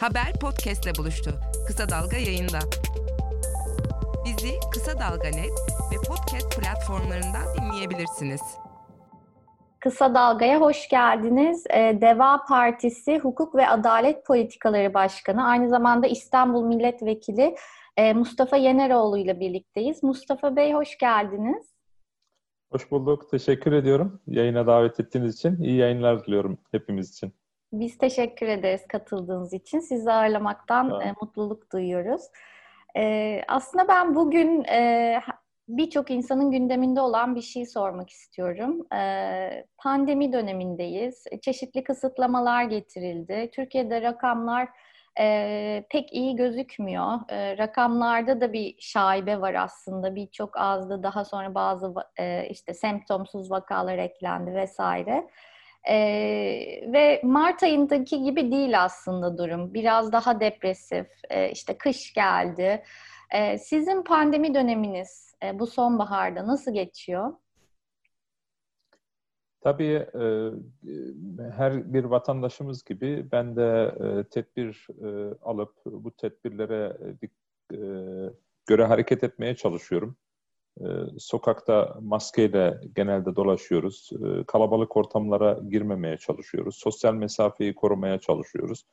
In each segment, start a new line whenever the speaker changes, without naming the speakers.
Haber podcastle buluştu. Kısa Dalga yayında. Bizi Kısa Dalga Net ve podcast platformlarından dinleyebilirsiniz.
Kısa Dalga'ya hoş geldiniz. Ee, Deva Partisi Hukuk ve Adalet Politikaları Başkanı, aynı zamanda İstanbul Milletvekili e, Mustafa Yeneroğlu ile birlikteyiz. Mustafa Bey hoş geldiniz.
Hoş bulduk. Teşekkür ediyorum yayına davet ettiğiniz için. İyi yayınlar diliyorum hepimiz için.
Biz teşekkür ederiz katıldığınız için. Sizi ağırlamaktan e, mutluluk duyuyoruz. E, aslında ben bugün e, birçok insanın gündeminde olan bir şey sormak istiyorum. E, pandemi dönemindeyiz. Çeşitli kısıtlamalar getirildi. Türkiye'de rakamlar e, pek iyi gözükmüyor. E, rakamlarda da bir şaibe var aslında. Birçok azdı. Daha sonra bazı e, işte semptomsuz vakalar eklendi vesaire. E, ve Mart ayındaki gibi değil aslında durum. Biraz daha depresif. E, işte kış geldi. E, sizin pandemi döneminiz e, bu sonbaharda nasıl geçiyor?
Tabii e, her bir vatandaşımız gibi ben de e, tedbir e, alıp bu tedbirlere e, göre hareket etmeye çalışıyorum. E, sokakta maskeyle genelde dolaşıyoruz. E, kalabalık ortamlara girmemeye çalışıyoruz. Sosyal mesafeyi korumaya çalışıyoruz.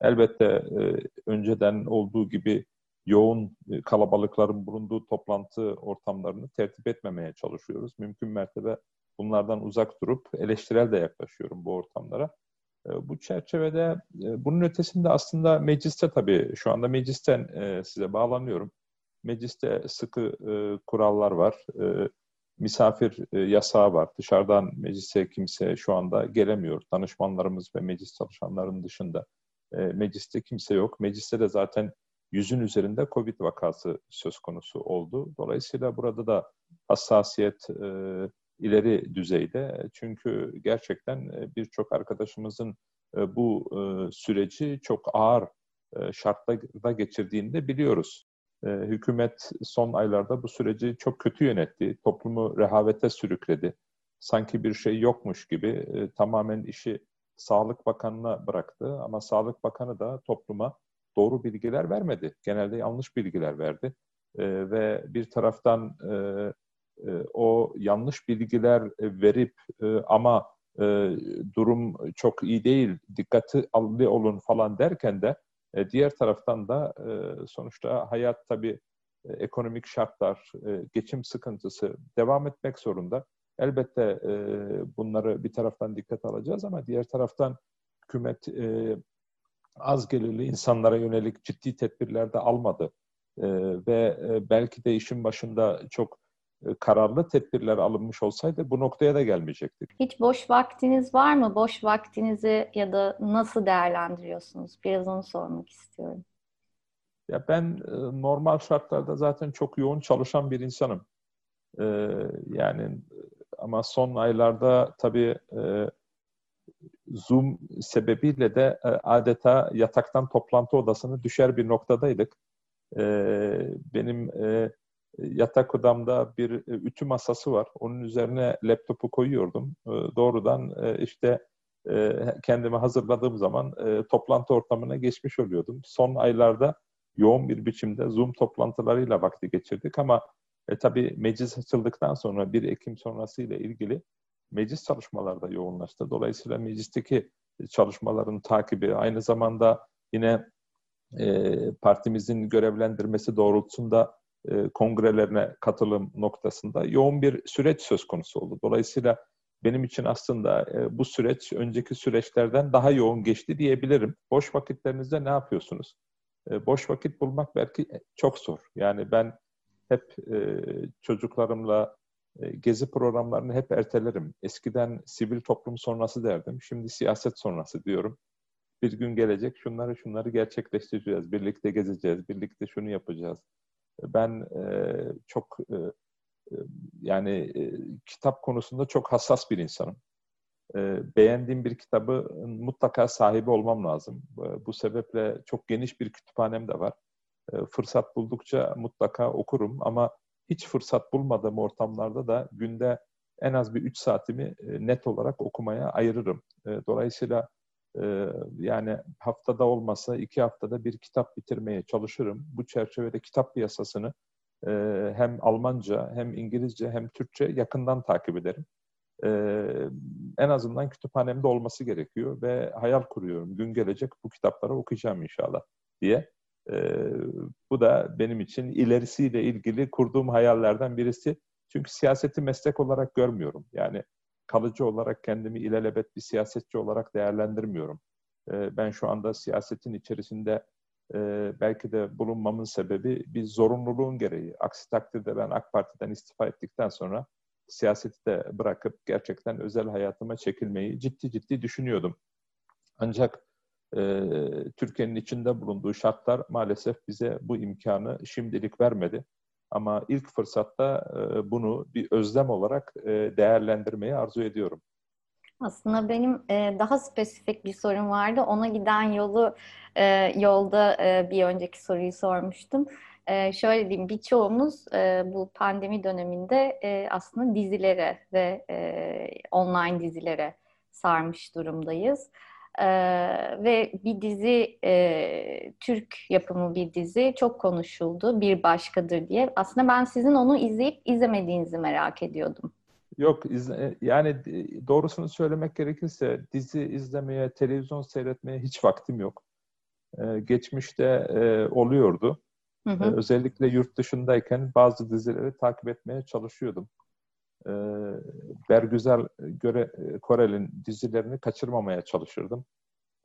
Elbette e, önceden olduğu gibi yoğun e, kalabalıkların bulunduğu toplantı ortamlarını tertip etmemeye çalışıyoruz. Mümkün mertebe bunlardan uzak durup eleştirel de yaklaşıyorum bu ortamlara. E, bu çerçevede e, bunun ötesinde aslında mecliste tabii şu anda meclisten size bağlanıyorum. Mecliste sıkı kurallar var. Misafir yasağı var. Dışarıdan meclise kimse şu anda gelemiyor. Danışmanlarımız ve meclis çalışanlarının dışında mecliste kimse yok. Mecliste de zaten yüzün üzerinde COVID vakası söz konusu oldu. Dolayısıyla burada da hassasiyet ileri düzeyde. Çünkü gerçekten e, birçok arkadaşımızın e, bu e, süreci çok ağır şartlarda geçirdiğini de biliyoruz. Hükümet son aylarda bu süreci çok kötü yönetti. Toplumu rehavete sürükledi. Sanki bir şey yokmuş gibi tamamen işi Sağlık Bakanı'na bıraktı. Ama Sağlık Bakanı da topluma doğru bilgiler vermedi. Genelde yanlış bilgiler verdi. Ve bir taraftan e, o yanlış bilgiler e, verip e, ama durum çok iyi değil, dikkati allı olun falan derken de diğer taraftan da sonuçta hayat tabii ekonomik şartlar, geçim sıkıntısı devam etmek zorunda. Elbette bunları bir taraftan dikkat alacağız ama diğer taraftan hükümet az gelirli insanlara yönelik ciddi tedbirler de almadı. Ve belki de işin başında çok e, kararlı tedbirler alınmış olsaydı bu noktaya da gelmeyecektik.
Hiç boş vaktiniz var mı? Boş vaktinizi ya da nasıl değerlendiriyorsunuz? Biraz onu sormak istiyorum.
Ya ben e, normal şartlarda zaten çok yoğun çalışan bir insanım. E, yani ama son aylarda tabii Zoom sebebiyle de adeta yataktan toplantı odasını düşer bir noktadaydık. Benim yatak odamda bir e, ütü masası var. Onun üzerine laptopu koyuyordum. E, doğrudan e, işte kendimi hazırladığım zaman toplantı ortamına geçmiş oluyordum. Son aylarda yoğun bir biçimde Zoom toplantılarıyla vakti geçirdik ama e, tabii meclis açıldıktan sonra 1 Ekim sonrası ile ilgili meclis çalışmaları da yoğunlaştı. Dolayısıyla meclisteki çalışmaların takibi aynı zamanda yine e, partimizin görevlendirmesi doğrultusunda e, kongrelerine katılım noktasında yoğun bir süreç söz konusu oldu. Dolayısıyla benim için aslında e, bu süreç önceki süreçlerden daha yoğun geçti diyebilirim. Boş vakitlerinizde ne yapıyorsunuz? E, boş vakit bulmak belki çok zor. Yani ben hep çocuklarımla gezi programlarını hep ertelerim. Eskiden sivil toplum sonrası derdim. Şimdi siyaset sonrası diyorum. Bir gün gelecek şunları şunları gerçekleştireceğiz. Birlikte gezeceğiz. Birlikte şunu yapacağız ben e, çok e, e, yani e, kitap konusunda çok hassas bir insanım. E, beğendiğim bir kitabı mutlaka sahibi olmam lazım. E, bu sebeple çok geniş bir kütüphanem de var. E, fırsat buldukça mutlaka okurum ama hiç fırsat bulmadığım ortamlarda da günde en az bir üç saatimi e, net olarak okumaya ayırırım. E, dolayısıyla Ee, yani haftada olmasa iki haftada bir kitap bitirmeye çalışırım. Bu çerçevede kitap piyasasını e, hem Almanca hem İngilizce hem Türkçe yakından takip ederim. Ee, en azından kütüphanemde olması gerekiyor ve hayal kuruyorum. Gün gelecek bu kitapları okuyacağım inşallah diye. Ee, bu da benim için ilerisiyle ilgili kurduğum hayallerden birisi. Çünkü siyaseti meslek olarak görmüyorum. Yani kalıcı olarak kendimi ilelebet bir siyasetçi olarak değerlendirmiyorum. Ee, ben şu anda siyasetin içerisinde e, belki de bulunmamın sebebi bir zorunluluğun gereği. Aksi takdirde ben AK Parti'den istifa ettikten sonra siyaseti de bırakıp gerçekten özel hayatıma çekilmeyi ciddi ciddi düşünüyordum. Ancak e, Türkiye'nin içinde bulunduğu şartlar maalesef bize bu imkanı şimdilik vermedi. Ama ilk fırsatta e, bunu bir özlem olarak e, değerlendirmeyi arzu ediyorum.
Aslında benim e, daha spesifik bir sorum vardı. Ona giden yolu yolda bir önceki soruyu sormuştum. Şöyle diyeyim, birçoğumuz bu pandemi döneminde aslında dizilere ve online dizilere sarmış durumdayız. Ee, ve bir dizi e, Türk yapımı bir dizi çok konuşuldu bir başkadır diye. Aslında ben sizin onu izleyip izlemediğinizi merak ediyordum.
Yok izle, yani doğrusunu söylemek gerekirse dizi izlemeye, televizyon seyretmeye hiç vaktim yok. Ee, geçmişte e, oluyordu. Hı hı. Ee, özellikle yurt dışındayken bazı dizileri takip etmeye çalışıyordum e, Bergüzar göre Korel'in dizilerini kaçırmamaya çalışırdım.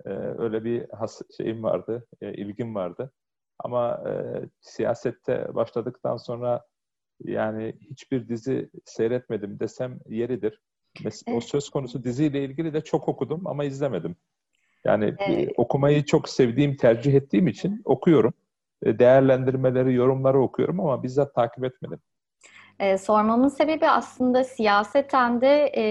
E, öyle bir has şeyim vardı, e, ilgim vardı. Ama e, siyasette başladıktan sonra yani hiçbir dizi seyretmedim desem yeridir. Mesela o söz konusu diziyle ilgili de çok okudum ama izlemedim. Yani evet. okumayı çok sevdiğim, tercih ettiğim için okuyorum. Değerlendirmeleri, yorumları okuyorum ama bizzat takip etmedim.
E, sormamın sebebi aslında siyaseten de e,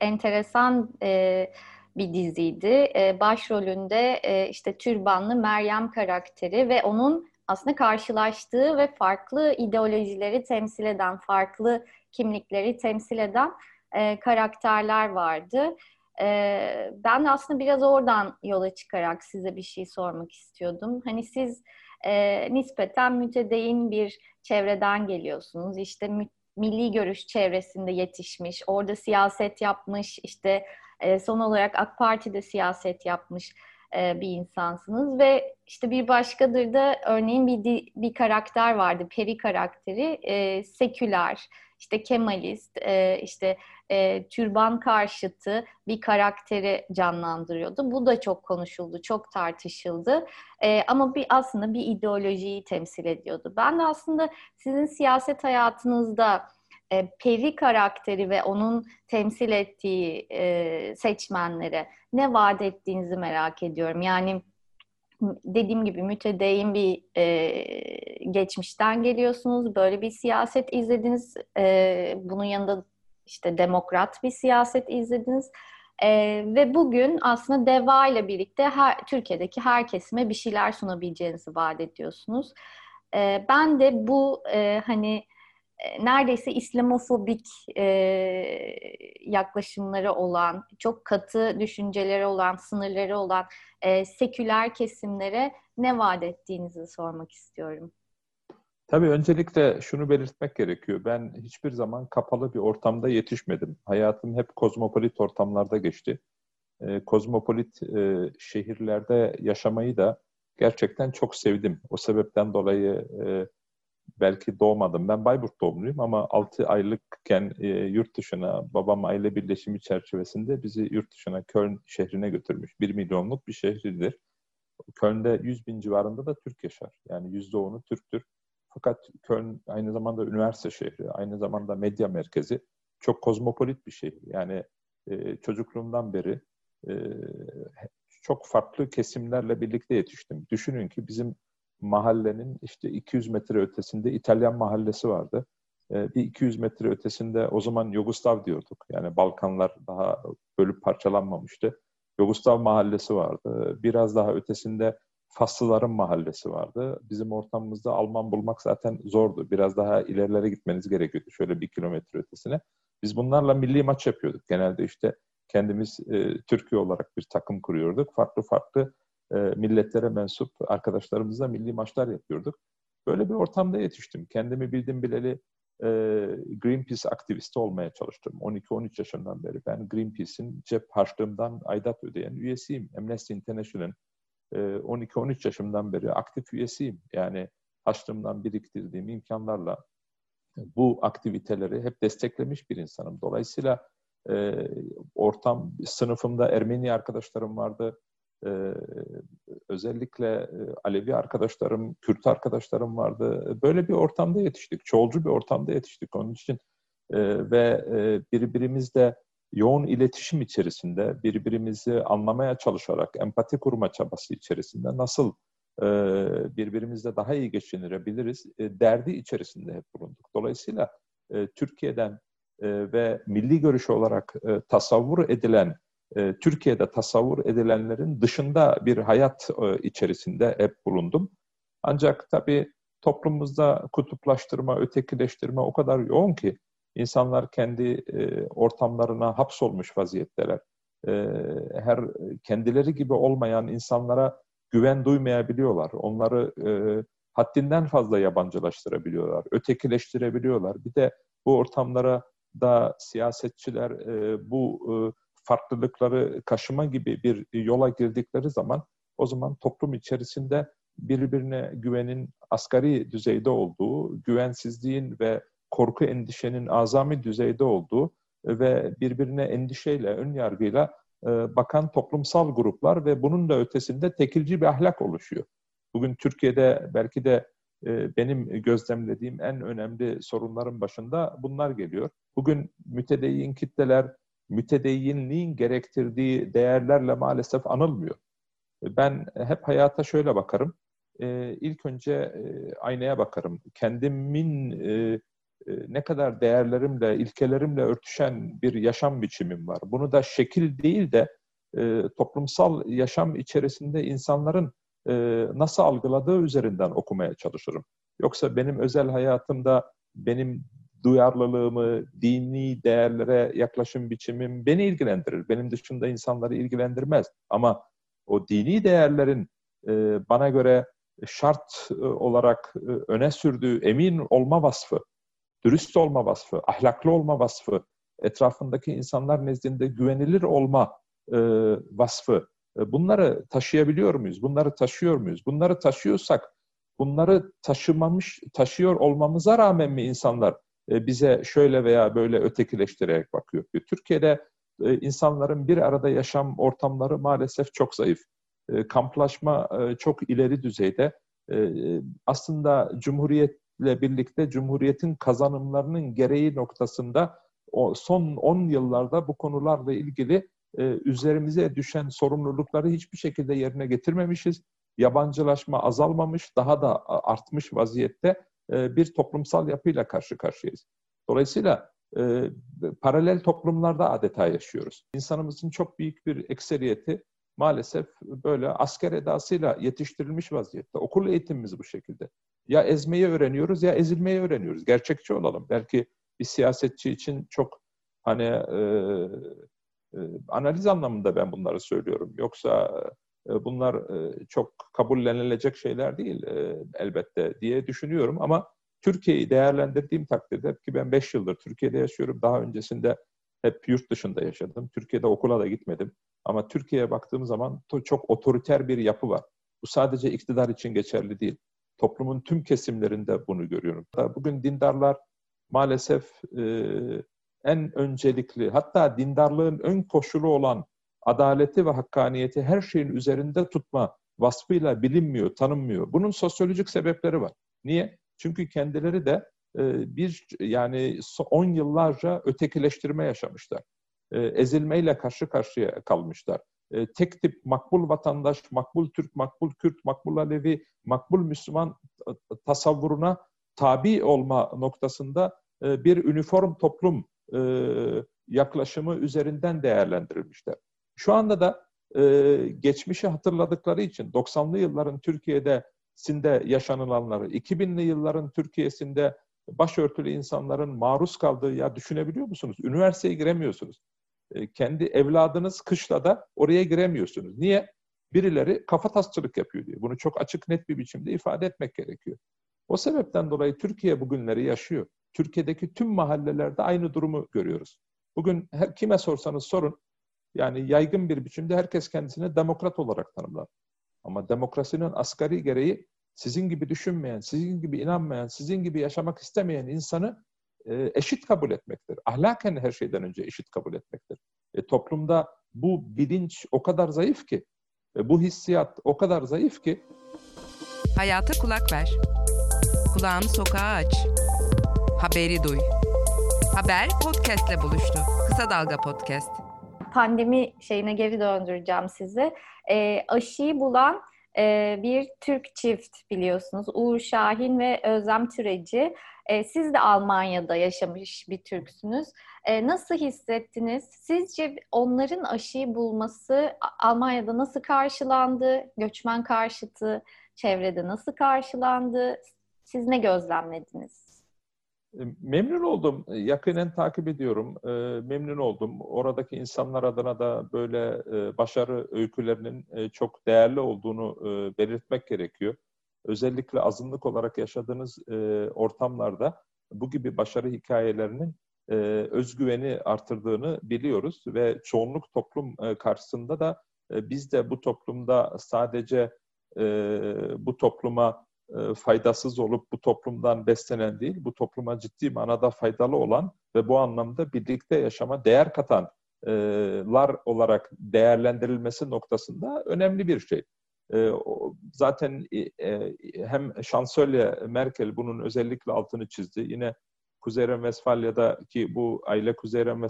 enteresan e, bir diziydi. E, başrolünde e, işte türbanlı Meryem karakteri ve onun aslında karşılaştığı ve farklı ideolojileri temsil eden, farklı kimlikleri temsil eden e, karakterler vardı. E, ben aslında biraz oradan yola çıkarak size bir şey sormak istiyordum. Hani siz e, nispeten mütedeyin bir çevreden geliyorsunuz. İşte milli görüş çevresinde yetişmiş, orada siyaset yapmış, işte e, son olarak AK Parti'de siyaset yapmış e, bir insansınız ve işte bir başkadır da örneğin bir bir karakter vardı, Peri karakteri, e, seküler, işte Kemalist, e, işte e, türban karşıtı bir karakteri canlandırıyordu. Bu da çok konuşuldu, çok tartışıldı. E, ama bir aslında bir ideolojiyi temsil ediyordu. Ben de aslında sizin siyaset hayatınızda e, Peri karakteri ve onun temsil ettiği e, seçmenlere ne vaat ettiğinizi merak ediyorum. Yani dediğim gibi mütedeyyin bir e, geçmişten geliyorsunuz. Böyle bir siyaset izlediniz. E, bunun yanında işte demokrat bir siyaset izlediniz. E, ve bugün aslında DEVA ile birlikte her, Türkiye'deki her kesime bir şeyler sunabileceğinizi vaat ediyorsunuz. E, ben de bu e, hani neredeyse İslamofobik e, yaklaşımları olan, çok katı düşünceleri olan, sınırları olan e, seküler kesimlere ne vaat ettiğinizi sormak istiyorum.
Tabii öncelikle şunu belirtmek gerekiyor. Ben hiçbir zaman kapalı bir ortamda yetişmedim. Hayatım hep kozmopolit ortamlarda geçti. E, kozmopolit e, şehirlerde yaşamayı da gerçekten çok sevdim. O sebepten dolayı e, belki doğmadım. Ben Bayburt doğumluyum ama 6 aylıkken e, yurt dışına babam aile birleşimi çerçevesinde bizi yurt dışına Köln şehrine götürmüş. 1 milyonluk bir şehridir. Köln'de 100 bin civarında da Türk yaşar. Yani %10'u Türktür. Fakat Köln aynı zamanda üniversite şehri, aynı zamanda medya merkezi. Çok kozmopolit bir şehir. Yani e, çocukluğumdan beri e, çok farklı kesimlerle birlikte yetiştim. Düşünün ki bizim mahallenin işte 200 metre ötesinde İtalyan mahallesi vardı. E, bir 200 metre ötesinde o zaman Yugoslav diyorduk. Yani Balkanlar daha bölüp parçalanmamıştı. Yugoslav mahallesi vardı. Biraz daha ötesinde Faslıların mahallesi vardı. Bizim ortamımızda Alman bulmak zaten zordu. Biraz daha ilerilere gitmeniz gerekiyordu. Şöyle bir kilometre ötesine. Biz bunlarla milli maç yapıyorduk. Genelde işte kendimiz e, Türkiye olarak bir takım kuruyorduk. Farklı farklı e, milletlere mensup arkadaşlarımızla milli maçlar yapıyorduk. Böyle bir ortamda yetiştim. Kendimi bildim bileli e, Greenpeace aktivisti olmaya çalıştım. 12-13 yaşından beri ben Greenpeace'in cep harçlığımdan aidat ödeyen üyesiyim. Amnesty International'ın e, 12-13 yaşımdan beri aktif üyesiyim. Yani harçlığımdan biriktirdiğim imkanlarla bu aktiviteleri hep desteklemiş bir insanım. Dolayısıyla e, ortam, sınıfımda Ermeni arkadaşlarım vardı. E, özellikle Alevi arkadaşlarım, Kürt arkadaşlarım vardı. Böyle bir ortamda yetiştik. Çoğulcu bir ortamda yetiştik. Onun için e, ve e, birbirimizle yoğun iletişim içerisinde, birbirimizi anlamaya çalışarak, empati kurma çabası içerisinde nasıl e, birbirimizle daha iyi geçinebiliriz e, derdi içerisinde hep bulunduk. Dolayısıyla e, Türkiye'den e, ve milli görüş olarak e, tasavvur edilen, e, Türkiye'de tasavvur edilenlerin dışında bir hayat e, içerisinde hep bulundum. Ancak tabii toplumumuzda kutuplaştırma, ötekileştirme o kadar yoğun ki insanlar kendi e, ortamlarına hapsolmuş vaziyetteler. Her kendileri gibi olmayan insanlara güven duymayabiliyorlar. Onları haddinden fazla yabancılaştırabiliyorlar, ötekileştirebiliyorlar. Bir de bu ortamlara da siyasetçiler e, bu farklılıkları kaşıma gibi bir yola girdikleri zaman o zaman toplum içerisinde birbirine güvenin asgari düzeyde olduğu, güvensizliğin ve korku endişenin azami düzeyde olduğu ve birbirine endişeyle, ön yargıyla e, bakan toplumsal gruplar ve bunun da ötesinde tekilci bir ahlak oluşuyor. Bugün Türkiye'de belki de e, benim gözlemlediğim en önemli sorunların başında bunlar geliyor. Bugün mütedeyyin kitleler mütedeyyinliğin gerektirdiği değerlerle maalesef anılmıyor. Ben hep hayata şöyle bakarım. E, ilk önce aynaya bakarım. Kendimin ne kadar değerlerimle, ilkelerimle örtüşen bir yaşam biçimim var. Bunu da şekil değil de toplumsal yaşam içerisinde insanların nasıl algıladığı üzerinden okumaya çalışırım. Yoksa benim özel hayatımda benim duyarlılığımı, dini değerlere yaklaşım biçimim beni ilgilendirir. Benim dışında insanları ilgilendirmez. Ama o dini değerlerin bana göre şart olarak öne sürdüğü emin olma vasfı, dürüst olma vasfı, ahlaklı olma vasfı, etrafındaki insanlar nezdinde güvenilir olma e, vasfı, e, bunları taşıyabiliyor muyuz? Bunları taşıyor muyuz? Bunları taşıyorsak, bunları taşımamış, taşıyor olmamıza rağmen mi insanlar e, bize şöyle veya böyle ötekileştirerek bakıyor? Türkiye'de e, insanların bir arada yaşam ortamları maalesef çok zayıf. E, kamplaşma e, çok ileri düzeyde. E, aslında Cumhuriyet ile birlikte Cumhuriyet'in kazanımlarının gereği noktasında son 10 yıllarda bu konularla ilgili e, üzerimize düşen sorumlulukları hiçbir şekilde yerine getirmemişiz. Yabancılaşma azalmamış, daha da artmış vaziyette e, bir toplumsal yapıyla karşı karşıyayız. Dolayısıyla e, paralel toplumlarda adeta yaşıyoruz. İnsanımızın çok büyük bir ekseriyeti maalesef böyle asker edasıyla yetiştirilmiş vaziyette. Okul eğitimimiz bu şekilde. Ya ezmeyi öğreniyoruz ya ezilmeyi öğreniyoruz. Gerçekçi olalım. Belki bir siyasetçi için çok hani e, e, analiz anlamında ben bunları söylüyorum. Yoksa bunlar e, çok kabullenilecek şeyler değil e, elbette diye düşünüyorum ama Türkiye'yi değerlendirdiğim takdirde ki ben 5 yıldır Türkiye'de yaşıyorum. Daha öncesinde hep yurt dışında yaşadım. Türkiye'de okula da gitmedim. Ama Türkiye'ye baktığım zaman çok otoriter bir yapı var. Bu sadece iktidar için geçerli değil. Toplumun tüm kesimlerinde bunu görüyorum. Bugün dindarlar maalesef e, en öncelikli, hatta dindarlığın ön koşulu olan adaleti ve hakkaniyeti her şeyin üzerinde tutma vasfıyla bilinmiyor, tanınmıyor. Bunun sosyolojik sebepleri var. Niye? Çünkü kendileri de e, bir yani 10 yıllarca ötekileştirme yaşamışlar. E, ezilmeyle karşı karşıya kalmışlar. E, tek tip makbul vatandaş, makbul Türk, makbul Kürt, makbul Alevi, makbul Müslüman tasavvuruna tabi olma noktasında bir üniform toplum yaklaşımı üzerinden değerlendirilmişler. Şu anda da geçmişi hatırladıkları için 90'lı yılların Türkiye'de sinde yaşanılanları, 2000'li yılların Türkiye'sinde başörtülü insanların maruz kaldığı ya düşünebiliyor musunuz? Üniversiteye giremiyorsunuz. E, kendi evladınız kışlada oraya giremiyorsunuz. Niye? Birileri kafa tasçılık yapıyor diye. Bunu çok açık net bir biçimde ifade etmek gerekiyor. O sebepten dolayı Türkiye bugünleri yaşıyor. Türkiye'deki tüm mahallelerde aynı durumu görüyoruz. Bugün her kime sorsanız sorun, yani yaygın bir biçimde herkes kendisini demokrat olarak tanımlar. Ama demokrasinin asgari gereği sizin gibi düşünmeyen, sizin gibi inanmayan, sizin gibi yaşamak istemeyen insanı e, eşit kabul etmektir. Ahlaken her şeyden önce eşit kabul etmektir. E, toplumda bu bilinç o kadar zayıf ki, e, bu hissiyat o kadar zayıf ki.
Hayata kulak ver. Kulağını sokağa aç. Haberi duy. Haber podcastle buluştu. Kısa Dalga Podcast.
Pandemi şeyine geri döndüreceğim sizi. E, aşıyı bulan e, bir Türk çift biliyorsunuz. Uğur Şahin ve Özlem Türeci. E, siz de Almanya'da yaşamış bir Türksünüz. E, nasıl hissettiniz? Sizce onların aşıyı bulması Almanya'da nasıl karşılandı? Göçmen karşıtı çevrede nasıl karşılandı? Siz ne gözlemlediniz?
E, memnun oldum. E, yakinen takip ediyorum. E, memnun oldum. Oradaki insanlar adına da böyle başarı öykülerinin çok değerli olduğunu belirtmek gerekiyor. Özellikle azınlık olarak yaşadığınız ortamlarda bu gibi başarı hikayelerinin özgüveni artırdığını biliyoruz ve çoğunluk toplum karşısında da biz de bu toplumda sadece bu topluma faydasız olup bu toplumdan beslenen değil, bu topluma ciddi manada faydalı olan ve bu anlamda birlikte yaşama değer katanlar olarak değerlendirilmesi noktasında önemli bir şey. E, zaten e, hem şansölye Merkel bunun özellikle altını çizdi. Yine Kuzey Ren ki bu aile Kuzey Ren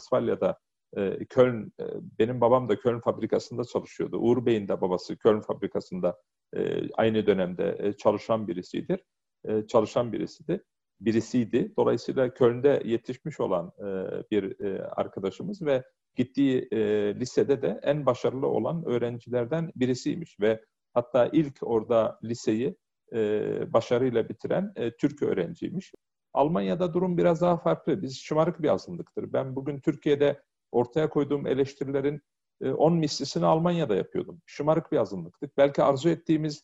Köln, benim babam da Köln fabrikasında çalışıyordu. Uğur Bey'in de babası Köln fabrikasında e, aynı dönemde e, çalışan birisidir. E, çalışan birisidir. Birisiydi. Dolayısıyla Köln'de yetişmiş olan bir arkadaşımız ve gittiği lisede de en başarılı olan öğrencilerden birisiymiş ve hatta ilk orada liseyi başarıyla bitiren Türk öğrenciymiş. Almanya'da durum biraz daha farklı. Biz şımarık bir azınlıktır. Ben bugün Türkiye'de ortaya koyduğum eleştirilerin 10 e, mislisini Almanya'da yapıyordum. Şımarık bir azınlıktık. Belki arzu ettiğimizi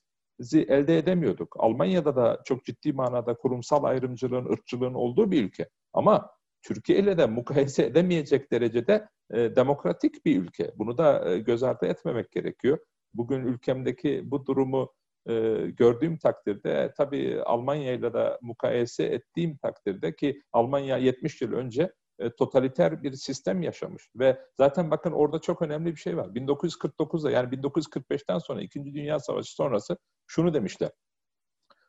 elde edemiyorduk. Almanya'da da çok ciddi manada kurumsal ayrımcılığın, ırkçılığın olduğu bir ülke. Ama Türkiye ile de mukayese edemeyecek derecede e, demokratik bir ülke. Bunu da e, göz ardı etmemek gerekiyor. Bugün ülkemdeki bu durumu e, gördüğüm takdirde tabii Almanya ile de mukayese ettiğim takdirde ki Almanya 70 yıl önce e, totaliter bir sistem yaşamış. Ve zaten bakın orada çok önemli bir şey var. 1949'da yani 1945'ten sonra 2. Dünya Savaşı sonrası şunu demişler.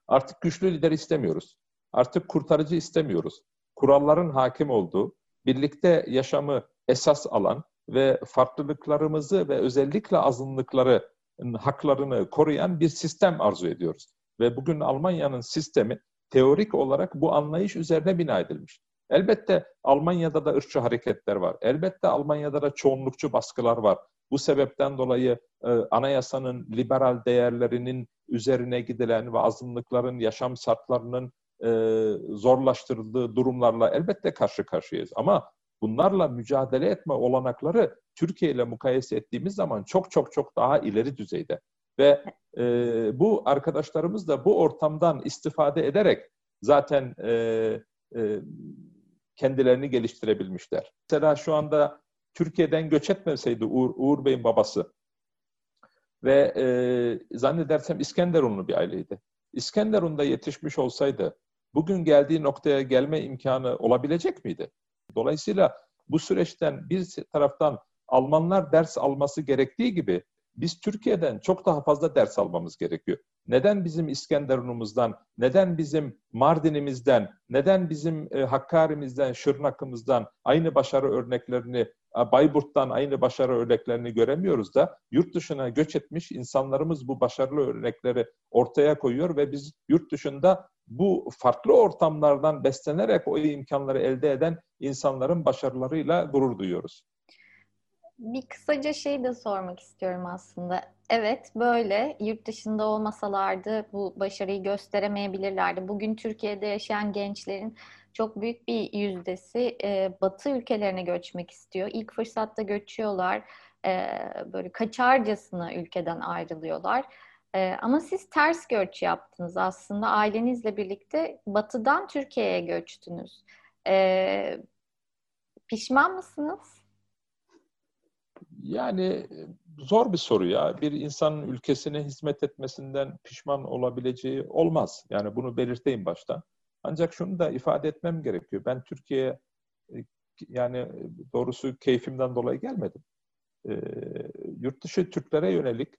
Artık güçlü lider istemiyoruz. Artık kurtarıcı istemiyoruz. Kuralların hakim olduğu, birlikte yaşamı esas alan ve farklılıklarımızı ve özellikle azınlıkları haklarını koruyan bir sistem arzu ediyoruz. Ve bugün Almanya'nın sistemi teorik olarak bu anlayış üzerine bina edilmiş. Elbette Almanya'da da ırkçı hareketler var. Elbette Almanya'da da çoğunlukçu baskılar var. Bu sebepten dolayı e, anayasanın liberal değerlerinin üzerine gidilen ve azınlıkların yaşam şartlarının e, zorlaştırıldığı durumlarla elbette karşı karşıyayız. Ama bunlarla mücadele etme olanakları Türkiye ile mukayese ettiğimiz zaman çok çok çok daha ileri düzeyde. Ve e, bu arkadaşlarımız da bu ortamdan istifade ederek zaten e, e, kendilerini geliştirebilmişler. Mesela şu anda Türkiye'den göç etmeseydi Uğur, Uğur Bey'in babası ve e, zannedersem İskenderunlu bir aileydi. İskenderun'da yetişmiş olsaydı bugün geldiği noktaya gelme imkanı olabilecek miydi? Dolayısıyla bu süreçten bir taraftan Almanlar ders alması gerektiği gibi biz Türkiye'den çok daha fazla ders almamız gerekiyor. Neden bizim İskenderun'umuzdan, neden bizim Mardin'imizden, neden bizim e, Hakkari'mizden, Şırnak'ımızdan aynı başarı örneklerini, Bayburt'tan aynı başarı örneklerini göremiyoruz da yurt dışına göç etmiş insanlarımız bu başarılı örnekleri ortaya koyuyor ve biz yurt dışında bu farklı ortamlardan beslenerek o imkanları elde eden insanların başarılarıyla gurur duyuyoruz.
Bir kısaca şey de sormak istiyorum aslında. Evet böyle yurt dışında olmasalardı bu başarıyı gösteremeyebilirlerdi. Bugün Türkiye'de yaşayan gençlerin çok büyük bir yüzdesi e, Batı ülkelerine göçmek istiyor. İlk fırsatta göçüyorlar. E, böyle kaçarcasına ülkeden ayrılıyorlar. E, ama siz ters göç yaptınız aslında. Ailenizle birlikte Batı'dan Türkiye'ye göçtünüz. E, pişman mısınız?
Yani zor bir soru ya. Bir insanın ülkesine hizmet etmesinden pişman olabileceği olmaz. Yani bunu belirteyim baştan. Ancak şunu da ifade etmem gerekiyor. Ben Türkiye'ye e, yani doğrusu keyfimden dolayı gelmedim. E, yurt dışı Türklere yönelik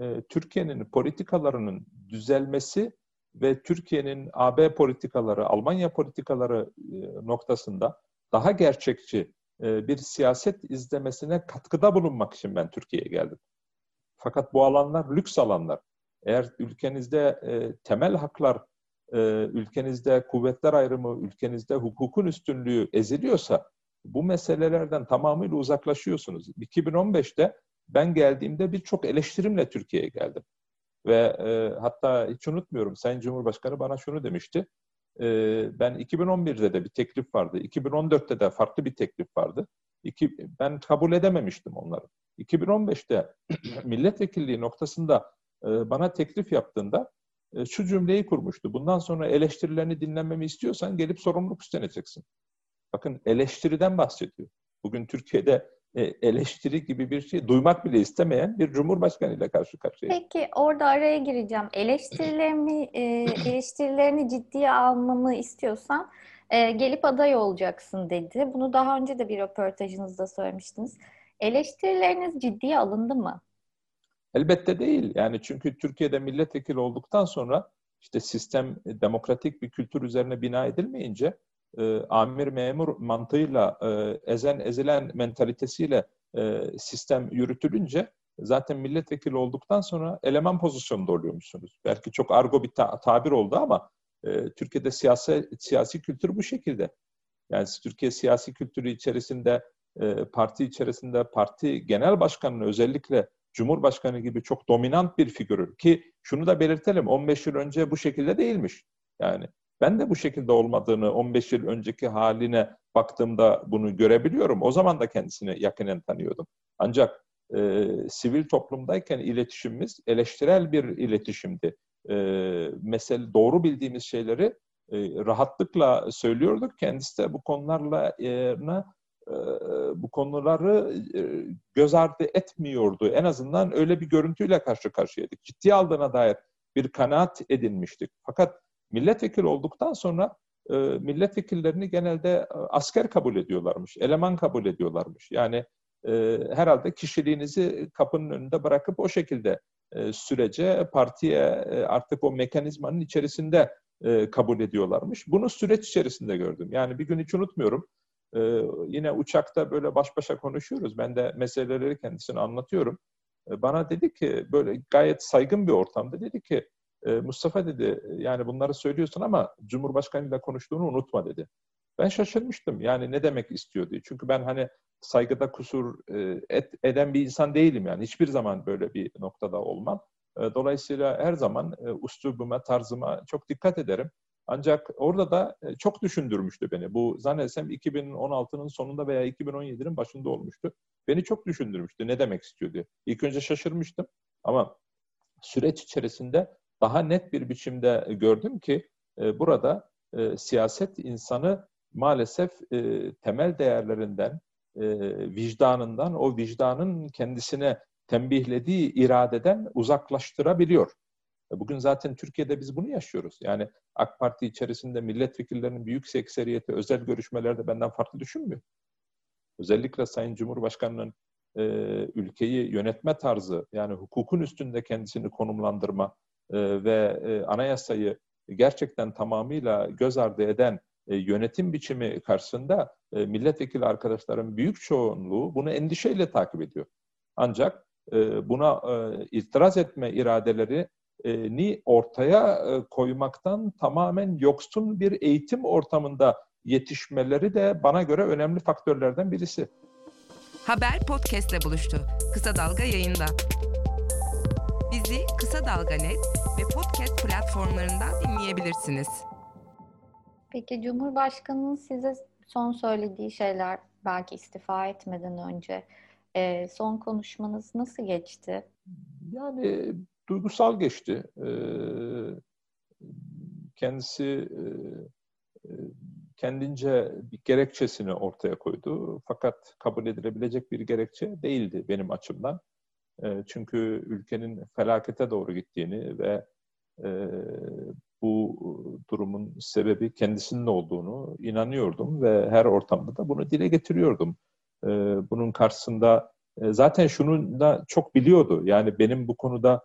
e, Türkiye'nin politikalarının düzelmesi ve Türkiye'nin AB politikaları, Almanya politikaları e, noktasında daha gerçekçi e, bir siyaset izlemesine katkıda bulunmak için ben Türkiye'ye geldim. Fakat bu alanlar lüks alanlar. Eğer ülkenizde e, temel haklar, e, ülkenizde kuvvetler ayrımı, ülkenizde hukukun üstünlüğü eziliyorsa bu meselelerden tamamıyla uzaklaşıyorsunuz. 2015'te ben geldiğimde birçok eleştirimle Türkiye'ye geldim. Ve e, hatta hiç unutmuyorum Sayın Cumhurbaşkanı bana şunu demişti. Ben 2011'de de bir teklif vardı. 2014'te de farklı bir teklif vardı. İki, ben kabul edememiştim onları. 2015'te milletvekilliği noktasında bana teklif yaptığında şu cümleyi kurmuştu. Bundan sonra eleştirilerini dinlememi istiyorsan gelip sorumluluk üstleneceksin. Bakın eleştiriden bahsediyor. Bugün Türkiye'de eleştiri gibi bir şey duymak bile istemeyen bir cumhurbaşkanı ile karşı karşıyayız.
Peki orada araya gireceğim. Eleştirilerimi e, eleştirilerini ciddiye almamı istiyorsan e, gelip aday olacaksın dedi. Bunu daha önce de bir röportajınızda söylemiştiniz. Eleştirileriniz ciddiye alındı mı?
Elbette değil. Yani çünkü Türkiye'de milletvekili olduktan sonra işte sistem demokratik bir kültür üzerine bina edilmeyince e, amir memur mantığıyla e, ezen ezilen mentalitesiyle e, sistem yürütülünce zaten milletvekili olduktan sonra eleman pozisyonunda oluyormuşsunuz. Belki çok argo bir ta- tabir oldu ama e, Türkiye'de siyasi siyasi kültür bu şekilde. Yani Türkiye siyasi kültürü içerisinde e, parti içerisinde parti genel başkanının özellikle Cumhurbaşkanı gibi çok dominant bir figürü ki şunu da belirtelim 15 yıl önce bu şekilde değilmiş. Yani ben de bu şekilde olmadığını 15 yıl önceki haline baktığımda bunu görebiliyorum. O zaman da kendisini yakinen tanıyordum. Ancak e, sivil toplumdayken iletişimimiz eleştirel bir iletişimdi. E, mesele doğru bildiğimiz şeyleri e, rahatlıkla söylüyorduk. Kendisi de bu konularla e, e, bu konuları e, göz ardı etmiyordu. En azından öyle bir görüntüyle karşı karşıyaydık. Ciddi aldığına dair bir kanaat edinmiştik. Fakat milletvekili olduktan sonra e, milletvekillerini genelde e, asker kabul ediyorlarmış, eleman kabul ediyorlarmış. Yani e, herhalde kişiliğinizi kapının önünde bırakıp o şekilde e, sürece partiye e, artık o mekanizmanın içerisinde e, kabul ediyorlarmış. Bunu süreç içerisinde gördüm. Yani bir gün hiç unutmuyorum. E, yine uçakta böyle baş başa konuşuyoruz. Ben de meseleleri kendisine anlatıyorum. E, bana dedi ki böyle gayet saygın bir ortamda dedi ki e, Mustafa dedi yani bunları söylüyorsun ama Cumhurbaşkanıyla konuştuğunu unutma dedi. Ben şaşırmıştım yani ne demek istiyor diye. Çünkü ben hani saygıda kusur e, et, eden bir insan değilim yani. Hiçbir zaman böyle bir noktada olmam. E, dolayısıyla her zaman e, tarzıma çok dikkat ederim. Ancak orada da çok düşündürmüştü beni. Bu zannedersem 2016'nın sonunda veya 2017'nin başında olmuştu. Beni çok düşündürmüştü. Ne demek istiyor diye. İlk önce şaşırmıştım ama süreç içerisinde daha net bir biçimde gördüm ki e, burada e, siyaset insanı maalesef e, temel değerlerinden, e, vicdanından, o vicdanın kendisine tembihlediği iradeden uzaklaştırabiliyor. E, bugün zaten Türkiye'de biz bunu yaşıyoruz. Yani AK Parti içerisinde milletvekillerinin büyük ekseriyeti özel görüşmelerde benden farklı düşünmüyor. Özellikle Sayın Cumhurbaşkanı'nın e, ülkeyi yönetme tarzı, yani hukukun üstünde kendisini konumlandırma, e, ve e, anayasayı gerçekten tamamıyla göz ardı eden e, yönetim biçimi karşısında e, milletvekili arkadaşların büyük çoğunluğu bunu endişeyle takip ediyor. Ancak e, buna itiraz etme iradeleri ni ortaya koymaktan tamamen yoksun bir eğitim ortamında yetişmeleri de bana göre önemli faktörlerden birisi.
Haber podcastle buluştu. Kısa Dalga yayında. Kısa Dalga Net ve podcast platformlarından dinleyebilirsiniz.
Peki Cumhurbaşkanı'nın size son söylediği şeyler belki istifa etmeden önce e, son konuşmanız nasıl geçti?
Yani duygusal geçti. Ee, kendisi e, e, kendince bir gerekçesini ortaya koydu. Fakat kabul edilebilecek bir gerekçe değildi benim açımdan. E, çünkü ülkenin felakete doğru gittiğini ve bu durumun sebebi kendisinin olduğunu inanıyordum ve her ortamda da bunu dile getiriyordum. Bunun karşısında zaten şunu da çok biliyordu. Yani benim bu konuda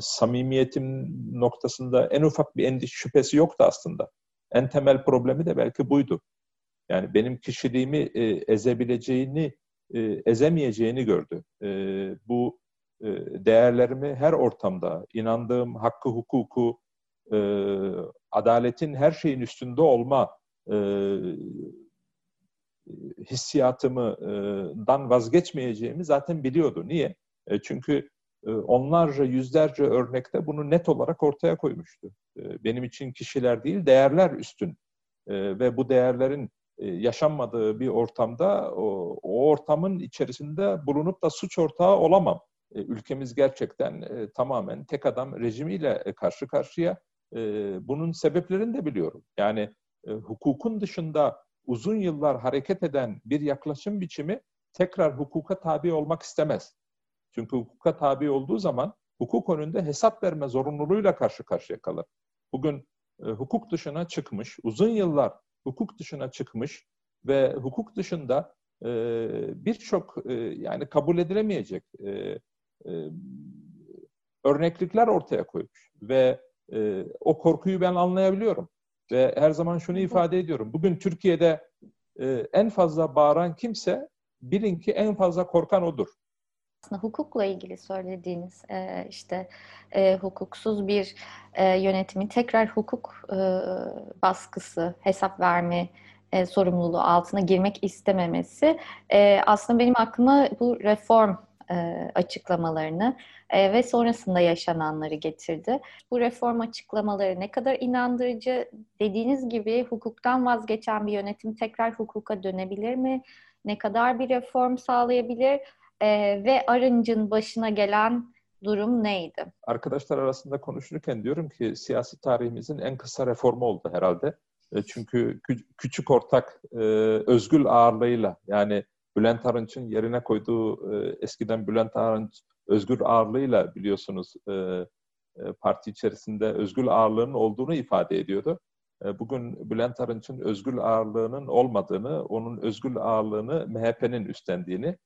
samimiyetim noktasında en ufak bir endiş şüphesi yoktu aslında. En temel problemi de belki buydu. Yani benim kişiliğimi e, ezebileceğini, e, ezemeyeceğini gördü. E, bu e, değerlerimi her ortamda, inandığım hakkı, hukuku, e, adaletin her şeyin üstünde olma e, hissiyatımdan vazgeçmeyeceğimi zaten biliyordu. Niye? E, çünkü e, onlarca, yüzlerce örnekte bunu net olarak ortaya koymuştu. E, benim için kişiler değil, değerler üstün. E, ve bu değerlerin yaşanmadığı bir ortamda o, o ortamın içerisinde bulunup da suç ortağı olamam. Ülkemiz gerçekten tamamen tek adam rejimiyle karşı karşıya. Bunun sebeplerini de biliyorum. Yani hukukun dışında uzun yıllar hareket eden bir yaklaşım biçimi tekrar hukuka tabi olmak istemez. Çünkü hukuka tabi olduğu zaman hukuk önünde hesap verme zorunluluğuyla karşı karşıya kalır. Bugün e, hukuk dışına çıkmış, uzun yıllar hukuk dışına çıkmış ve hukuk dışında e, birçok e, yani kabul edilemeyecek e, e, örneklikler ortaya koymuş. Ve e, o korkuyu ben anlayabiliyorum. Ve her zaman şunu ifade ediyorum. Bugün Türkiye'de e, en fazla bağıran kimse bilin ki en fazla korkan odur.
Aslında hukukla ilgili söylediğiniz e, işte e, hukuksuz bir e, yönetimin tekrar hukuk e, baskısı, hesap verme e, sorumluluğu altına girmek istememesi e, aslında benim aklıma bu reform e, açıklamalarını e, ve sonrasında yaşananları getirdi. Bu reform açıklamaları ne kadar inandırıcı dediğiniz gibi hukuktan vazgeçen bir yönetim tekrar hukuka dönebilir mi? Ne kadar bir reform sağlayabilir? e, ve Arınç'ın başına gelen durum neydi?
Arkadaşlar arasında konuşurken diyorum ki siyasi tarihimizin en kısa reformu oldu herhalde. E, çünkü kü- küçük ortak e, özgül ağırlığıyla yani Bülent Arınç'ın yerine koyduğu e, eskiden Bülent Arınç özgür ağırlığıyla biliyorsunuz e, e, parti içerisinde özgür ağırlığının olduğunu ifade ediyordu. E, bugün Bülent Arınç'ın özgür ağırlığının olmadığını, onun özgür ağırlığını MHP'nin üstlendiğini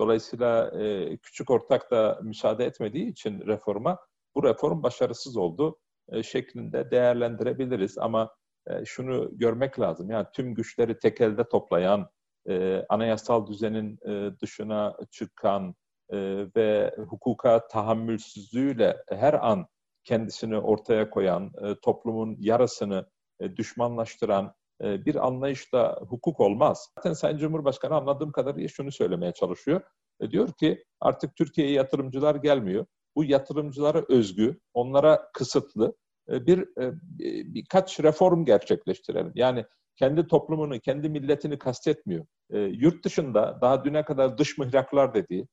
Dolayısıyla e, küçük ortak da müsaade etmediği için reforma bu reform başarısız oldu e, şeklinde değerlendirebiliriz. Ama e, şunu görmek lazım. Yani tüm güçleri tek elde toplayan, e, anayasal düzenin e, dışına çıkan e, ve hukuka tahammülsüzlüğüyle her an kendisini ortaya koyan, e, toplumun yarısını e, düşmanlaştıran, e, bir anlayışla hukuk olmaz. Zaten Sayın Cumhurbaşkanı anladığım kadarıyla şunu söylemeye çalışıyor. E, diyor ki artık Türkiye'ye yatırımcılar gelmiyor. Bu yatırımcılara özgü, onlara kısıtlı e, bir birkaç reform gerçekleştirelim. Yani kendi toplumunu, kendi milletini kastetmiyor. Yurt dışında daha düne kadar dış mihraklar dediği,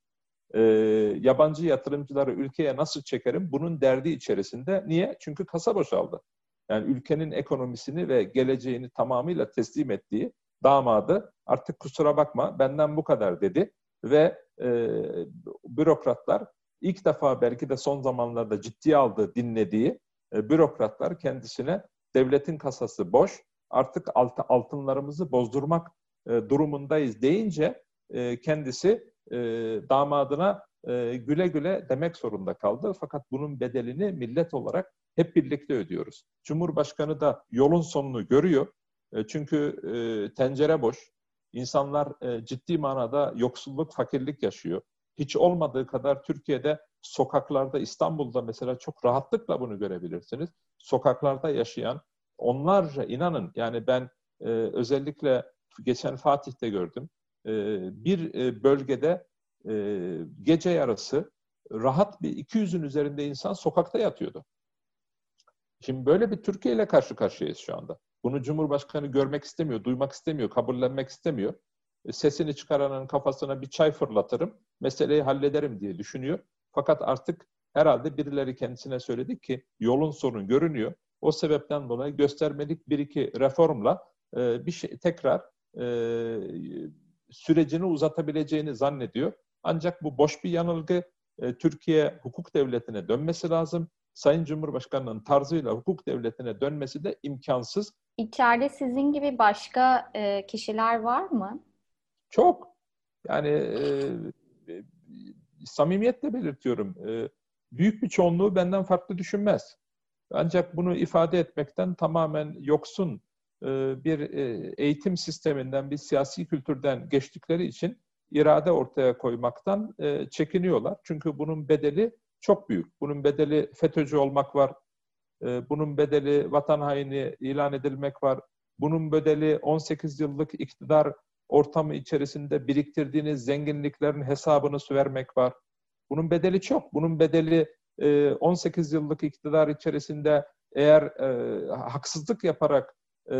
yabancı yatırımcıları ülkeye nasıl çekerim bunun derdi içerisinde. Niye? Çünkü kasa boşaldı yani ülkenin ekonomisini ve geleceğini tamamıyla teslim ettiği damadı artık kusura bakma benden bu kadar dedi ve e, bürokratlar ilk defa belki de son zamanlarda ciddiye aldığı, dinlediği e, bürokratlar kendisine devletin kasası boş, artık alt, altınlarımızı bozdurmak e, durumundayız deyince e, kendisi e, damadına e, güle güle demek zorunda kaldı. Fakat bunun bedelini millet olarak hep birlikte ödüyoruz. Cumhurbaşkanı da yolun sonunu görüyor. E, çünkü e, tencere boş. İnsanlar e, ciddi manada yoksulluk, fakirlik yaşıyor. Hiç olmadığı kadar Türkiye'de sokaklarda, İstanbul'da mesela çok rahatlıkla bunu görebilirsiniz. Sokaklarda yaşayan onlarca inanın yani ben özellikle geçen Fatih'te gördüm. bir bölgede gece yarısı rahat bir 200'ün üzerinde insan sokakta yatıyordu. Şimdi böyle bir Türkiye ile karşı karşıyayız şu anda. Bunu Cumhurbaşkanı görmek istemiyor, duymak istemiyor, kabullenmek istemiyor. E, sesini çıkaranın kafasına bir çay fırlatırım, meseleyi hallederim diye düşünüyor. Fakat artık herhalde birileri kendisine söyledi ki yolun sonu görünüyor. O sebepten dolayı göstermelik bir iki reformla e, bir şey tekrar e, sürecini uzatabileceğini zannediyor. Ancak bu boş bir yanılgı. E, Türkiye hukuk devletine dönmesi lazım. Sayın Cumhurbaşkanı'nın tarzıyla hukuk devletine dönmesi de imkansız.
İçeride sizin gibi başka e, kişiler var mı?
Çok. Yani e, e, samimiyetle belirtiyorum. E, büyük bir çoğunluğu benden farklı düşünmez. Ancak bunu ifade etmekten tamamen yoksun e, bir e, eğitim sisteminden, bir siyasi kültürden geçtikleri için irade ortaya koymaktan e, çekiniyorlar. Çünkü bunun bedeli çok büyük. Bunun bedeli FETÖ'cü olmak var. Bunun bedeli vatan haini ilan edilmek var. Bunun bedeli 18 yıllık iktidar ortamı içerisinde biriktirdiğiniz zenginliklerin hesabını vermek var. Bunun bedeli çok. Bunun bedeli 18 yıllık iktidar içerisinde eğer e, haksızlık yaparak e,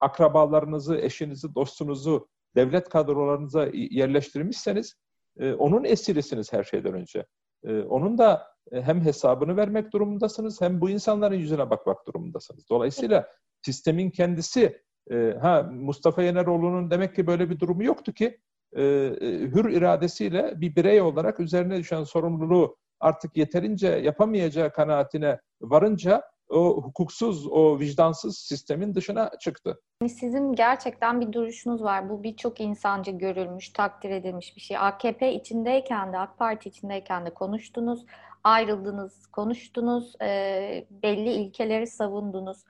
akrabalarınızı, eşinizi, dostunuzu devlet kadrolarınıza yerleştirmişseniz e, onun esirisiniz her şeyden önce. E, onun da e, hem hesabını vermek durumundasınız hem bu insanların yüzüne bakmak durumundasınız. Dolayısıyla sistemin kendisi e, ha Mustafa Yeneroğlu'nun demek ki böyle bir durumu yoktu ki e, e hür iradesiyle bir birey olarak üzerine düşen sorumluluğu artık yeterince yapamayacağı kanaatine varınca o hukuksuz, o vicdansız sistemin dışına çıktı.
Sizin gerçekten bir duruşunuz var. Bu birçok insanca görülmüş, takdir edilmiş bir şey. AKP içindeyken de, AK Parti içindeyken de konuştunuz, ayrıldınız, konuştunuz, e, belli ilkeleri savundunuz.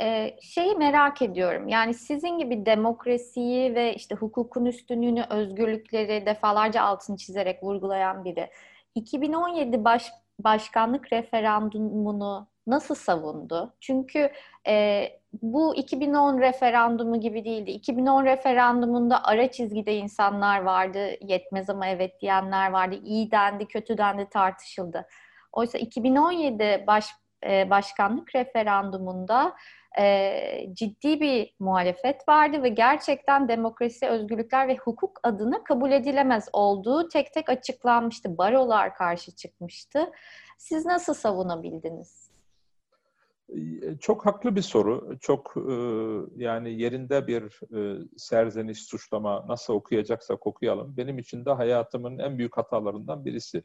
E, şeyi merak ediyorum. Yani sizin gibi demokrasiyi ve işte hukukun üstünlüğünü, özgürlükleri defalarca altını çizerek vurgulayan biri. 2017 baş, başkanlık referandumunu nasıl savundu? Çünkü e, bu 2010 referandumu gibi değildi. 2010 referandumunda ara çizgide insanlar vardı, yetmez ama evet diyenler vardı, iyi dendi, kötü dendi tartışıldı. Oysa 2017 baş, e, başkanlık referandumunda e, ciddi bir muhalefet vardı ve gerçekten demokrasi, özgürlükler ve hukuk adına kabul edilemez olduğu tek tek açıklanmıştı. Barolar karşı çıkmıştı. Siz nasıl savunabildiniz?
Çok haklı bir soru. Çok e, yani yerinde bir e, serzeniş, suçlama nasıl okuyacaksak okuyalım. Benim için de hayatımın en büyük hatalarından birisi.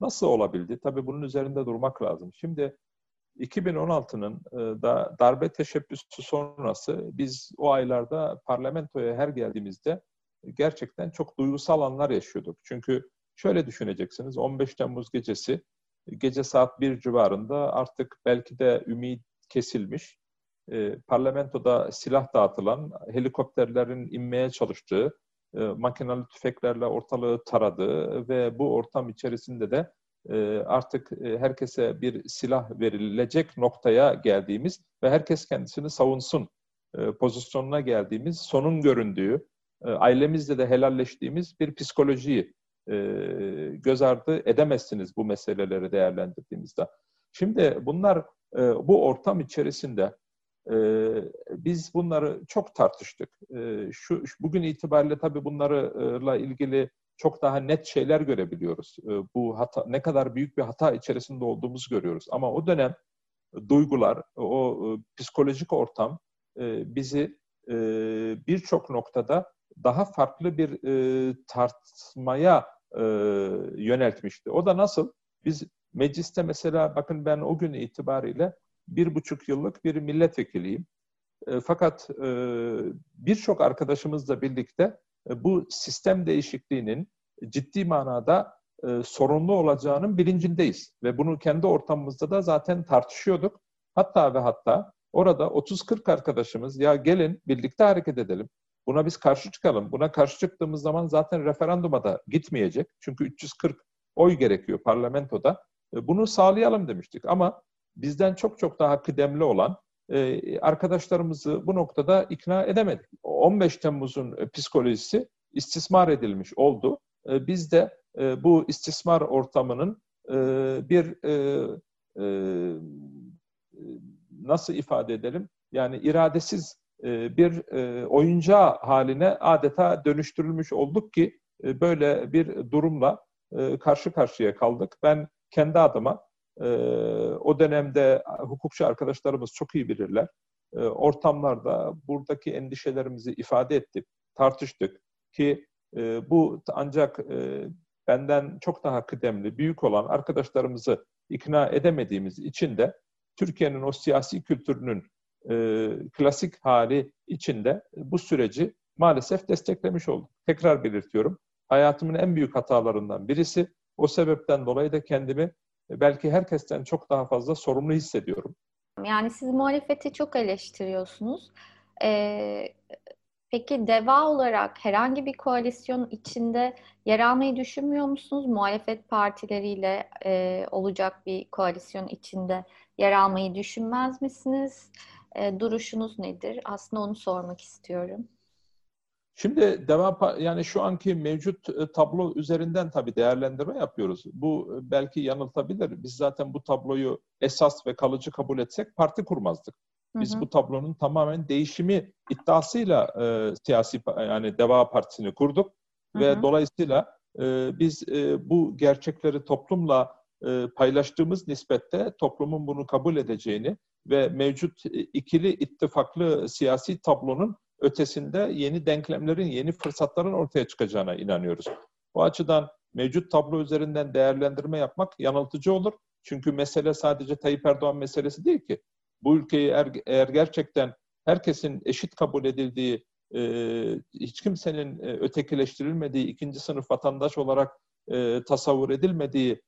Nasıl olabildi? Tabii bunun üzerinde durmak lazım. Şimdi 2016'nın da darbe teşebbüsü sonrası biz o aylarda parlamentoya her geldiğimizde gerçekten çok duygusal anlar yaşıyorduk. Çünkü şöyle düşüneceksiniz 15 Temmuz gecesi gece saat 1 civarında artık belki de ümit kesilmiş, e, parlamentoda silah dağıtılan, helikopterlerin inmeye çalıştığı, e, makinalı tüfeklerle ortalığı taradığı ve bu ortam içerisinde de e, artık e, herkese bir silah verilecek noktaya geldiğimiz ve herkes kendisini savunsun e, pozisyonuna geldiğimiz, sonun göründüğü, e, ailemizle de helalleştiğimiz bir psikolojiyi göz ardı edemezsiniz bu meseleleri değerlendirdiğimizde. Şimdi bunlar bu ortam içerisinde biz bunları çok tartıştık. Şu bugün itibariyle tabii bunlarla ilgili çok daha net şeyler görebiliyoruz. E, bu hata ne kadar büyük bir hata içerisinde olduğumuzu görüyoruz. Ama o dönem duygular, o e, psikolojik ortam e, bizi e, birçok noktada daha farklı bir e, tartmaya e, yöneltmişti. O da nasıl? Biz mecliste mesela bakın ben o gün itibariyle bir buçuk yıllık bir milletvekiliyim. E, fakat e, birçok arkadaşımızla birlikte e, bu sistem değişikliğinin ciddi manada e, sorunlu olacağının bilincindeyiz. Ve bunu kendi ortamımızda da zaten tartışıyorduk. Hatta ve hatta orada 30-40 arkadaşımız ya gelin birlikte hareket edelim. Buna biz karşı çıkalım. Buna karşı çıktığımız zaman zaten referanduma da gitmeyecek. Çünkü 340 oy gerekiyor parlamentoda. E, bunu sağlayalım demiştik. Ama bizden çok çok daha kıdemli olan e, arkadaşlarımızı bu noktada ikna edemedik. 15 Temmuz'un psikolojisi istismar edilmiş oldu. E, biz de e, bu istismar ortamının e, bir e, e, nasıl ifade edelim? Yani iradesiz e, bir e, oyuncağı haline adeta dönüştürülmüş olduk ki e, böyle bir durumla e, karşı karşıya kaldık. Ben kendi adıma e, o dönemde hukukçu arkadaşlarımız çok iyi bilirler. E, ortamlarda buradaki endişelerimizi ifade ettik, tartıştık ki e, bu ancak e, benden çok daha kıdemli, büyük olan arkadaşlarımızı ikna edemediğimiz için de Türkiye'nin o siyasi kültürünün e, klasik hali içinde bu süreci maalesef desteklemiş olduk. Tekrar belirtiyorum, hayatımın en büyük hatalarından birisi. O sebepten dolayı da kendimi belki herkesten çok daha fazla sorumlu hissediyorum.
Yani siz muhalefeti çok eleştiriyorsunuz. Ee, peki DEVA olarak herhangi bir koalisyon içinde yer almayı düşünmüyor musunuz? Muhalefet partileriyle e, olacak bir koalisyon içinde yer almayı düşünmez misiniz? E, duruşunuz nedir? Aslında onu sormak istiyorum.
Şimdi devam yani şu anki mevcut e, tablo üzerinden tabii değerlendirme yapıyoruz. Bu e, belki yanıltabilir. Biz zaten bu tabloyu esas ve kalıcı kabul etsek parti kurmazdık. Biz hı hı. bu tablonun tamamen değişimi iddiasıyla e, siyasi yani Deva Partisi'ni kurduk hı hı. ve dolayısıyla e, biz e, bu gerçekleri toplumla e, paylaştığımız nispette toplumun bunu kabul edeceğini ve mevcut e, ikili ittifaklı siyasi tablonun ötesinde yeni denklemlerin, yeni fırsatların ortaya çıkacağına inanıyoruz. Bu açıdan mevcut tablo üzerinden değerlendirme yapmak yanıltıcı olur. Çünkü mesele sadece Tayyip Erdoğan meselesi değil ki. Bu ülkeyi eğer, eğer gerçekten herkesin eşit kabul edildiği, e, hiç kimsenin e, ötekileştirilmediği, ikinci sınıf vatandaş olarak e, tasavvur edilmediği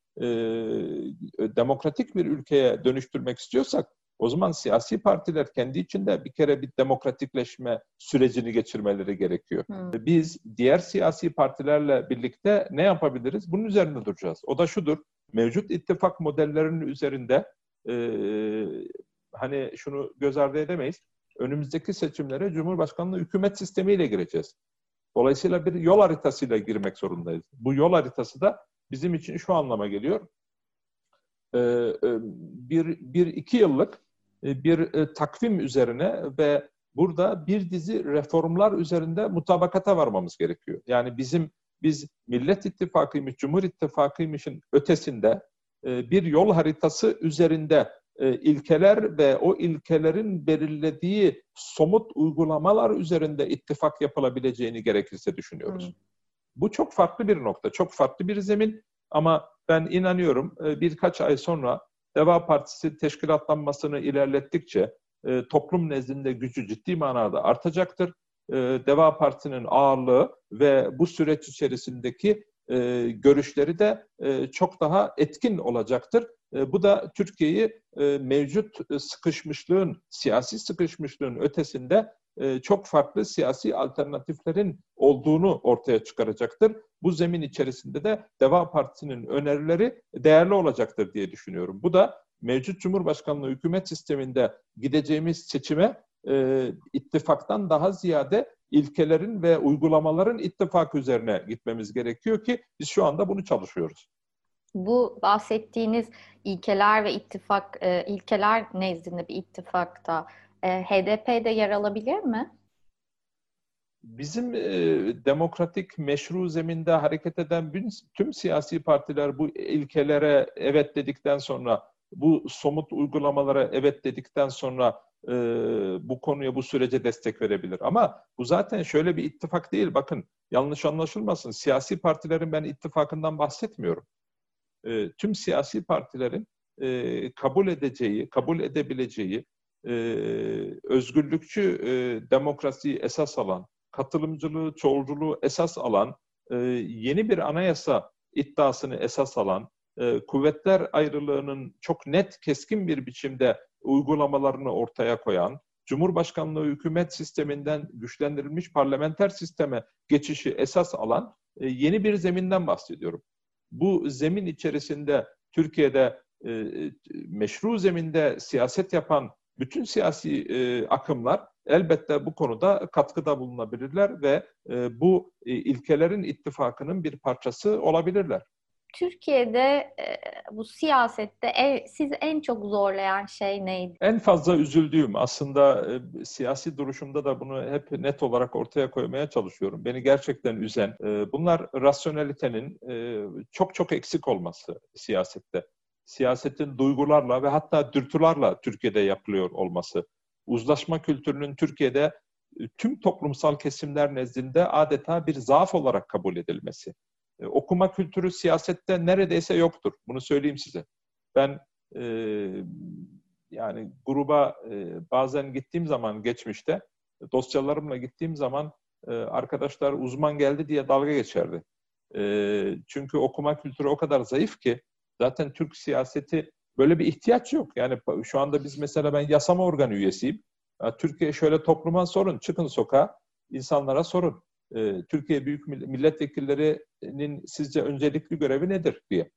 demokratik bir ülkeye dönüştürmek istiyorsak o zaman siyasi partiler kendi içinde bir kere bir demokratikleşme sürecini geçirmeleri gerekiyor. Hmm. Biz diğer siyasi partilerle birlikte ne yapabiliriz? Bunun üzerinde duracağız. O da şudur, mevcut ittifak modellerinin üzerinde e, hani şunu göz ardı edemeyiz. Önümüzdeki seçimlere Cumhurbaşkanlığı hükümet sistemiyle gireceğiz. Dolayısıyla bir yol haritasıyla girmek zorundayız. Bu yol haritası da bizim için şu anlama geliyor. Ee, bir, bir iki yıllık bir e, takvim üzerine ve burada bir dizi reformlar üzerinde mutabakata varmamız gerekiyor. Yani bizim biz Millet İttifakıymış, Cumhur İttifakıymışın ötesinde bir yol haritası üzerinde ilkeler ve o ilkelerin belirlediği somut uygulamalar üzerinde ittifak yapılabileceğini gerekirse düşünüyoruz. Hmm. Bu çok farklı bir nokta, çok farklı bir zemin ama ben inanıyorum birkaç ay sonra Deva Partisi teşkilatlanmasını ilerlettikçe e, toplum nezdinde gücü ciddi manada artacaktır. E, Deva Partisi'nin ağırlığı ve bu süreç içerisindeki e, görüşleri de e, çok daha etkin olacaktır. Bu da Türkiye'yi mevcut sıkışmışlığın, siyasi sıkışmışlığın ötesinde e, çok farklı siyasi alternatiflerin olduğunu ortaya çıkaracaktır. Bu zemin içerisinde de Deva Partisi'nin önerileri değerli olacaktır diye düşünüyorum. Bu da mevcut Cumhurbaşkanlığı hükümet sisteminde gideceğimiz seçime e, ittifaktan daha ziyade ilkelerin ve uygulamaların ittifak üzerine gitmemiz gerekiyor ki biz şu anda bunu çalışıyoruz.
Bu bahsettiğiniz ilkeler ve ittifak e, ilkeler nezdinde bir ittifakta HDP de yer alabilir mi?
Bizim e, demokratik meşru zeminde hareket eden tüm siyasi partiler bu ilkelere evet dedikten sonra, bu somut uygulamalara evet dedikten sonra e, bu konuya, bu sürece destek verebilir. Ama bu zaten şöyle bir ittifak değil. Bakın yanlış anlaşılmasın. Siyasi partilerin ben ittifakından bahsetmiyorum. E, tüm siyasi partilerin e, kabul edeceği, kabul edebileceği, e, özgürlükçü e, demokrasiyi esas alan, katılımcılığı, çoğulculuğu esas alan, e, yeni bir anayasa iddiasını esas alan, e, kuvvetler ayrılığının çok net, keskin bir biçimde uygulamalarını ortaya koyan, Cumhurbaşkanlığı hükümet sisteminden güçlendirilmiş parlamenter sisteme geçişi esas alan e, yeni bir zeminden bahsediyorum. Bu zemin içerisinde Türkiye'de e, meşru zeminde siyaset yapan bütün siyasi e, akımlar elbette bu konuda katkıda bulunabilirler ve e, bu e, ilkelerin ittifakının bir parçası olabilirler.
Türkiye'de e, bu siyasette ev, sizi en çok zorlayan şey neydi?
En fazla üzüldüğüm aslında e, siyasi duruşumda da bunu hep net olarak ortaya koymaya çalışıyorum. Beni gerçekten üzen e, bunlar rasyonelitenin e, çok çok eksik olması siyasette. Siyasetin duygularla ve hatta dürtülerle Türkiye'de yapılıyor olması. Uzlaşma kültürünün Türkiye'de e, tüm toplumsal kesimler nezdinde adeta bir zaaf olarak kabul edilmesi. E, okuma kültürü siyasette neredeyse yoktur. Bunu söyleyeyim size. Ben e, yani gruba e, bazen gittiğim zaman geçmişte dosyalarımla gittiğim zaman e, arkadaşlar uzman geldi diye dalga geçerdi. E, çünkü okuma kültürü o kadar zayıf ki zaten Türk siyaseti böyle bir ihtiyaç yok. Yani şu anda biz mesela ben yasama organı üyesiyim. Türkiye şöyle topluma sorun, çıkın sokağa, insanlara sorun. E, Türkiye Büyük Milletvekillerinin sizce öncelikli görevi nedir diye.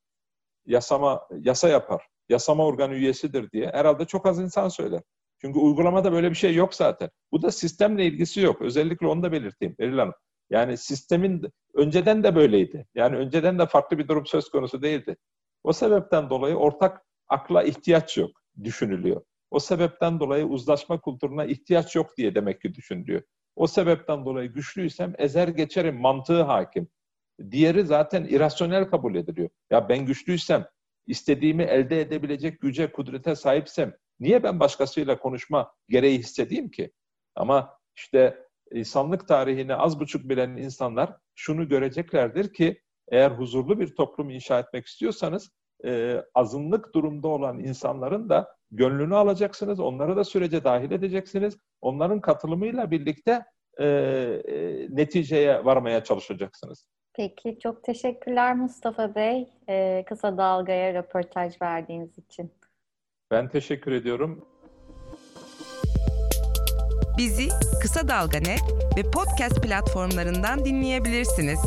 Yasama, yasa yapar, yasama organı üyesidir diye herhalde çok az insan söyler. Çünkü uygulamada böyle bir şey yok zaten. Bu da sistemle ilgisi yok. Özellikle onu da belirteyim Eril Hanım. Yani sistemin önceden de böyleydi. Yani önceden de farklı bir durum söz konusu değildi. O sebepten dolayı ortak akla ihtiyaç yok düşünülüyor. O sebepten dolayı uzlaşma kültürüne ihtiyaç yok diye demek ki düşünülüyor. O sebepten dolayı güçlüysem ezer geçerim mantığı hakim. Diğeri zaten irasyonel kabul ediliyor. Ya ben güçlüysem, istediğimi elde edebilecek güce, kudrete sahipsem niye ben başkasıyla konuşma gereği hissedeyim ki? Ama işte insanlık tarihini az buçuk bilen insanlar şunu göreceklerdir ki eğer huzurlu bir toplum inşa etmek istiyorsanız e, azınlık durumda olan insanların da gönlünü alacaksınız, onları da sürece dahil edeceksiniz. Onların katılımıyla birlikte e, e, neticeye varmaya çalışacaksınız.
Peki, çok teşekkürler Mustafa Bey. E, Kısa Dalga'ya röportaj verdiğiniz için.
Ben teşekkür ediyorum.
Bizi Kısa Dalga Net ve podcast platformlarından dinleyebilirsiniz.